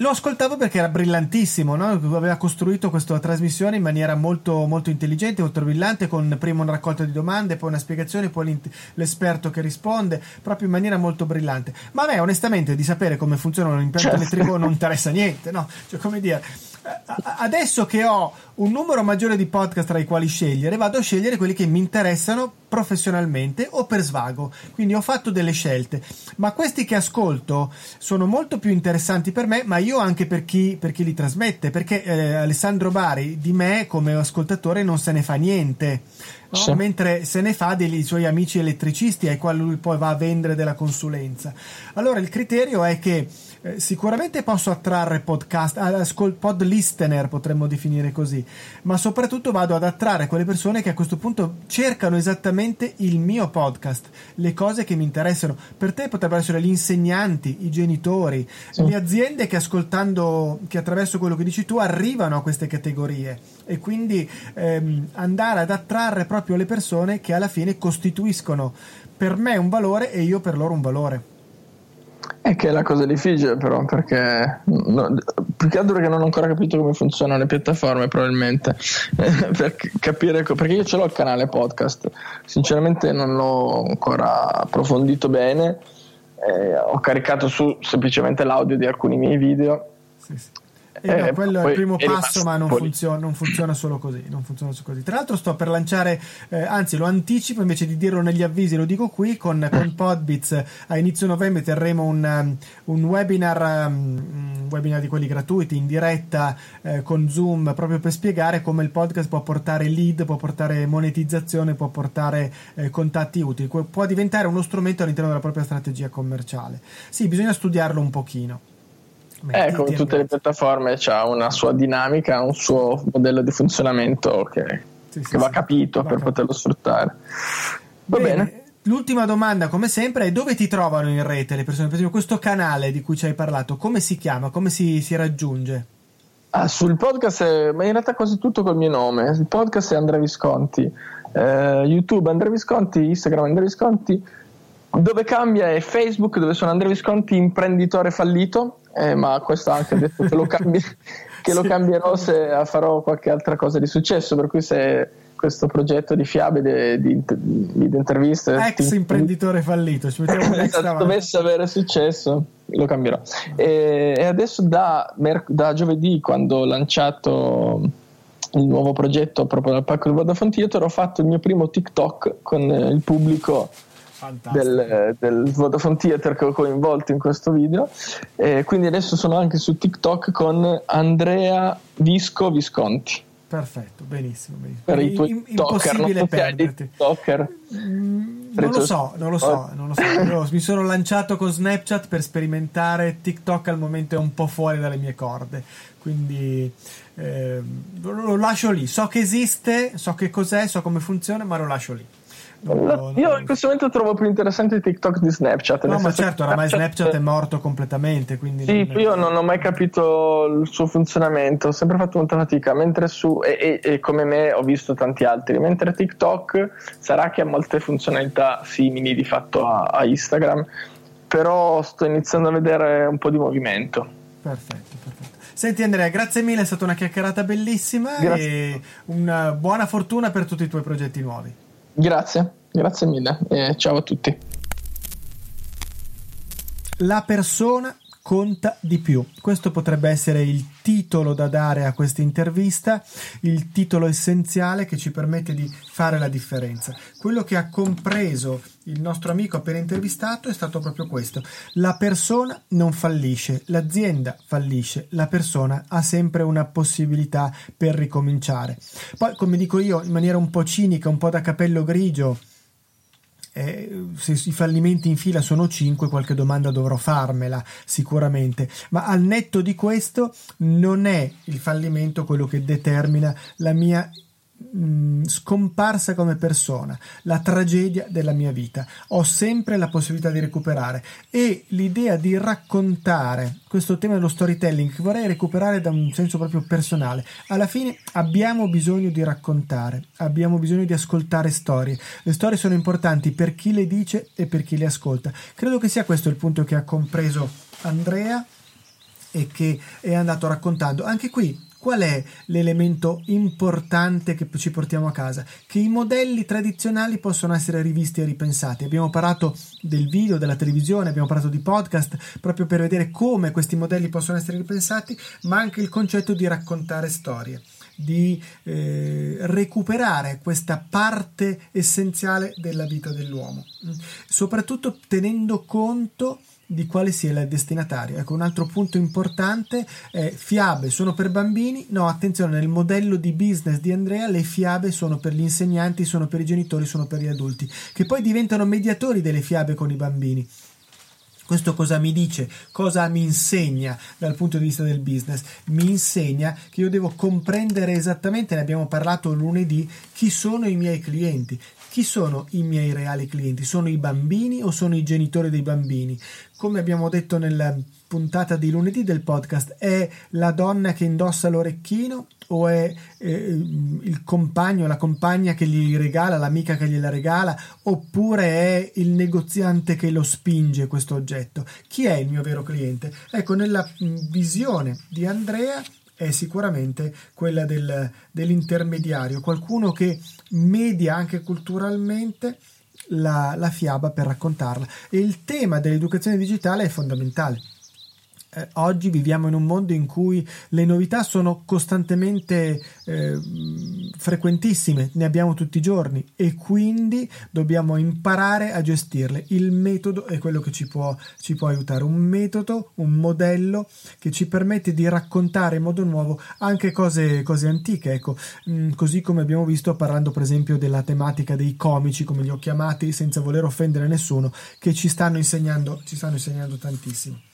Lo ascoltavo perché era brillantissimo, no? aveva costruito questa trasmissione in maniera molto, molto intelligente, molto brillante, con prima una raccolta di domande, poi una spiegazione, poi l'esperto che risponde, proprio in maniera molto brillante. Ma a me onestamente di sapere come funziona un impianto certo. elettrico non interessa niente, no? Cioè, come dire, adesso che ho un numero maggiore di podcast tra i quali scegliere, vado a scegliere quelli che mi interessano professionalmente o per svago. Quindi ho fatto delle scelte, ma questi che ascolto sono molto più interessanti per me, ma io anche per chi, per chi li trasmette, perché eh, Alessandro Bari di me come ascoltatore non se ne fa niente. No? Sì. mentre se ne fa dei suoi amici elettricisti ai quali lui poi va a vendere della consulenza. Allora il criterio è che eh, sicuramente posso attrarre podcast, ascol- pod listener potremmo definire così, ma soprattutto vado ad attrarre quelle persone che a questo punto cercano esattamente il mio podcast, le cose che mi interessano. Per te potrebbero essere gli insegnanti, i genitori, sì. le aziende che ascoltando, che attraverso quello che dici tu arrivano a queste categorie e quindi ehm, andare ad attrarre proprio le persone che alla fine costituiscono per me un valore e io per loro un valore. È che è la cosa difficile però perché no, più che altro che non ho ancora capito come funzionano le piattaforme probabilmente. Per capire perché io ce l'ho il canale podcast. Sinceramente non l'ho ancora approfondito bene. Eh, ho caricato su semplicemente l'audio di alcuni miei video. Sì, sì. Eh, no, quello è il primo passo, ma non funziona, non funziona, solo così, non funziona solo così. Tra l'altro, sto per lanciare, eh, anzi, lo anticipo invece di dirlo negli avvisi, lo dico qui con, con Podbits. A inizio novembre terremo un, um, un webinar, um, un webinar di quelli gratuiti in diretta eh, con Zoom proprio per spiegare come il podcast può portare lead, può portare monetizzazione, può portare eh, contatti utili, può diventare uno strumento all'interno della propria strategia commerciale. Sì, bisogna studiarlo un pochino. Eh, come tutte le piattaforme, ha una sua dinamica, un suo modello di funzionamento che, sì, che va capito va per capito. poterlo sfruttare. Va bene. bene. L'ultima domanda, come sempre, è dove ti trovano in rete le persone? Per esempio, questo canale di cui ci hai parlato, come si chiama? Come si, si raggiunge? Ah, sul podcast, è, ma in realtà quasi tutto col mio nome. Il podcast è Andrea Visconti, eh, YouTube Andrea Visconti, Instagram Andrea Visconti. Dove cambia è Facebook, dove sono Andrea Visconti, imprenditore fallito. Eh, ma questo anche detto che lo, cambi- che lo cambierò se farò qualche altra cosa di successo. Per cui se questo progetto di fiabe di, di, di interviste. Ex imprenditore fallito, ci esatto, dovesse avere successo, lo cambierò. E, e adesso da, da, giovedì, quando ho lanciato il nuovo progetto proprio dal pacco del Vodafone Theater, ho fatto il mio primo TikTok con il pubblico. Del, del, Vodafone Theater che ho coinvolto in questo video e quindi adesso sono anche su TikTok con Andrea Visco Visconti Perfetto, benissimo. benissimo. Per i tuoi impossibile perderti. Mm, non lo so, non lo so, non lo so. Io mi sono lanciato con Snapchat per sperimentare TikTok al momento è un po' fuori dalle mie corde, quindi eh, lo lascio lì. So che esiste, so che cos'è, so come funziona, ma lo lascio lì. No, io in questo momento trovo più interessante TikTok di Snapchat. No, ma certo, oramai Snapchat, Snapchat è morto completamente. Quindi sì, non io non ho mai capito il suo funzionamento, ho sempre fatto molta fatica. Mentre su, e, e, e, come me ho visto tanti altri, mentre TikTok sarà che ha molte funzionalità simili di fatto a, a Instagram, però sto iniziando a vedere un po' di movimento. Perfetto, perfetto. Senti Andrea, grazie mille, è stata una chiacchierata bellissima grazie. e una buona fortuna per tutti i tuoi progetti nuovi. Grazie, grazie mille e ciao a tutti. La persona conta di più. Questo potrebbe essere il titolo da dare a questa intervista, il titolo essenziale che ci permette di fare la differenza. Quello che ha compreso il nostro amico appena intervistato è stato proprio questo. La persona non fallisce, l'azienda fallisce, la persona ha sempre una possibilità per ricominciare. Poi, come dico io, in maniera un po' cinica, un po' da capello grigio, eh, se i fallimenti in fila sono 5, qualche domanda dovrò farmela sicuramente, ma al netto di questo non è il fallimento quello che determina la mia mh, scomparsa come persona, la tragedia della mia vita. Ho sempre la possibilità di recuperare e l'idea di raccontare questo tema dello storytelling che vorrei recuperare da un senso proprio personale. Alla fine abbiamo bisogno di raccontare, abbiamo bisogno di ascoltare storie. Le storie sono importanti per chi le dice e per chi le ascolta. Credo che sia questo il punto che ha compreso Andrea e che è andato raccontando. Anche qui Qual è l'elemento importante che ci portiamo a casa? Che i modelli tradizionali possono essere rivisti e ripensati. Abbiamo parlato del video, della televisione, abbiamo parlato di podcast proprio per vedere come questi modelli possono essere ripensati, ma anche il concetto di raccontare storie di eh, recuperare questa parte essenziale della vita dell'uomo, soprattutto tenendo conto di quale sia il destinatario. Ecco, un altro punto importante è fiabe sono per bambini? No, attenzione, nel modello di business di Andrea le fiabe sono per gli insegnanti, sono per i genitori, sono per gli adulti, che poi diventano mediatori delle fiabe con i bambini. Questo cosa mi dice? Cosa mi insegna dal punto di vista del business? Mi insegna che io devo comprendere esattamente, ne abbiamo parlato lunedì, chi sono i miei clienti. Chi sono i miei reali clienti? Sono i bambini o sono i genitori dei bambini? Come abbiamo detto nella puntata di lunedì del podcast, è la donna che indossa l'orecchino o è eh, il compagno, la compagna che gli regala, l'amica che gliela regala, oppure è il negoziante che lo spinge questo oggetto? Chi è il mio vero cliente? Ecco, nella visione di Andrea è sicuramente quella del, dell'intermediario, qualcuno che media anche culturalmente la, la fiaba per raccontarla. E il tema dell'educazione digitale è fondamentale eh, oggi viviamo in un mondo in cui le novità sono costantemente eh, frequentissime, ne abbiamo tutti i giorni e quindi dobbiamo imparare a gestirle. Il metodo è quello che ci può, ci può aiutare, un metodo, un modello che ci permette di raccontare in modo nuovo anche cose, cose antiche, ecco, mm, così come abbiamo visto parlando per esempio della tematica dei comici, come li ho chiamati, senza voler offendere nessuno, che ci stanno insegnando, ci stanno insegnando tantissimo.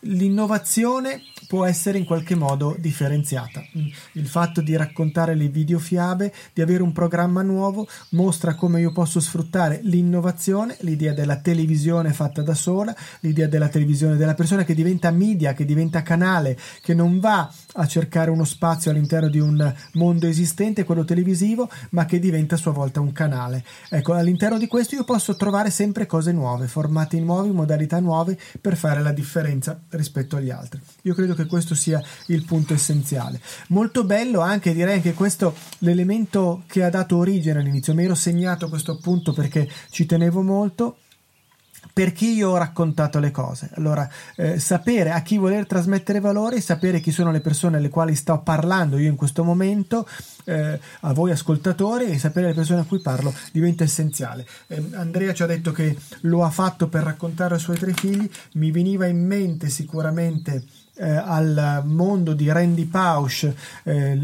L'innovazione può essere in qualche modo differenziata. Il fatto di raccontare le videofiabe, di avere un programma nuovo, mostra come io posso sfruttare l'innovazione, l'idea della televisione fatta da sola, l'idea della televisione della persona che diventa media, che diventa canale, che non va a cercare uno spazio all'interno di un mondo esistente, quello televisivo, ma che diventa a sua volta un canale. Ecco, all'interno di questo io posso trovare sempre cose nuove, formati nuovi, modalità nuove per fare la differenza rispetto agli altri. Io credo che questo sia il punto essenziale. Molto bello anche, direi che questo l'elemento che ha dato origine all'inizio. Mi ero segnato questo appunto perché ci tenevo molto per chi io ho raccontato le cose. Allora, eh, sapere a chi voler trasmettere valore, sapere chi sono le persone alle quali sto parlando io in questo momento, eh, a voi ascoltatori e sapere le persone a cui parlo diventa essenziale. Eh, Andrea ci ha detto che lo ha fatto per raccontare ai suoi tre figli, mi veniva in mente sicuramente eh, al mondo di Randy Pausch, eh,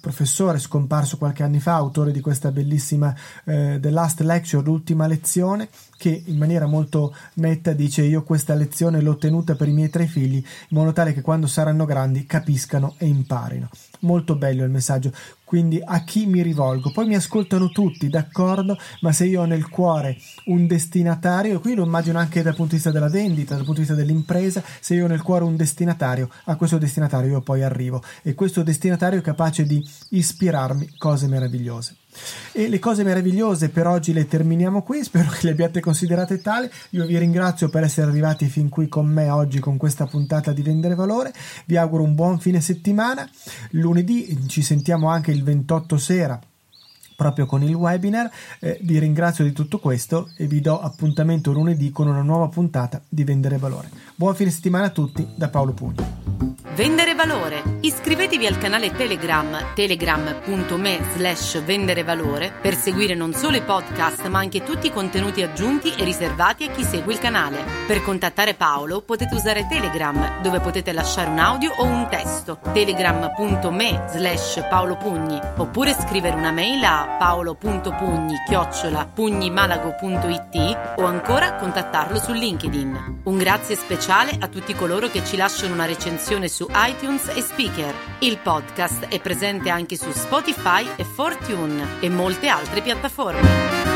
professore scomparso qualche anno fa, autore di questa bellissima eh, The Last Lecture, l'ultima lezione, che in maniera molto netta dice io questa lezione l'ho tenuta per i miei tre figli in modo tale che quando saranno grandi capiscano e imparino. Molto bello il messaggio, quindi a chi mi rivolgo? Poi mi ascoltano tutti, d'accordo, ma se io ho nel cuore un destinatario, e qui lo immagino anche dal punto di vista della vendita, dal punto di vista dell'impresa, se io ho nel cuore un destinatario, a questo destinatario io poi arrivo e questo destinatario è capace di ispirarmi cose meravigliose. E le cose meravigliose per oggi le terminiamo qui, spero che le abbiate considerate tali. Io vi ringrazio per essere arrivati fin qui con me oggi con questa puntata di Vendere Valore. Vi auguro un buon fine settimana. Lunedì ci sentiamo anche il 28 sera proprio con il webinar. Eh, vi ringrazio di tutto questo e vi do appuntamento lunedì con una nuova puntata di Vendere Valore. Buon fine settimana a tutti da Paolo Pugni. Vendere valore. Iscrivetevi al canale Telegram telegram.me slash vendere valore per seguire non solo i podcast ma anche tutti i contenuti aggiunti e riservati a chi segue il canale. Per contattare Paolo potete usare Telegram dove potete lasciare un audio o un testo telegram.me slash paolopugni oppure scrivere una mail a paolo.pugni chiocciola pugnimalago.it o ancora contattarlo su LinkedIn. Un grazie speciale a tutti coloro che ci lasciano una recensione su iTunes e Speaker. Il podcast è presente anche su Spotify e Fortune e molte altre piattaforme.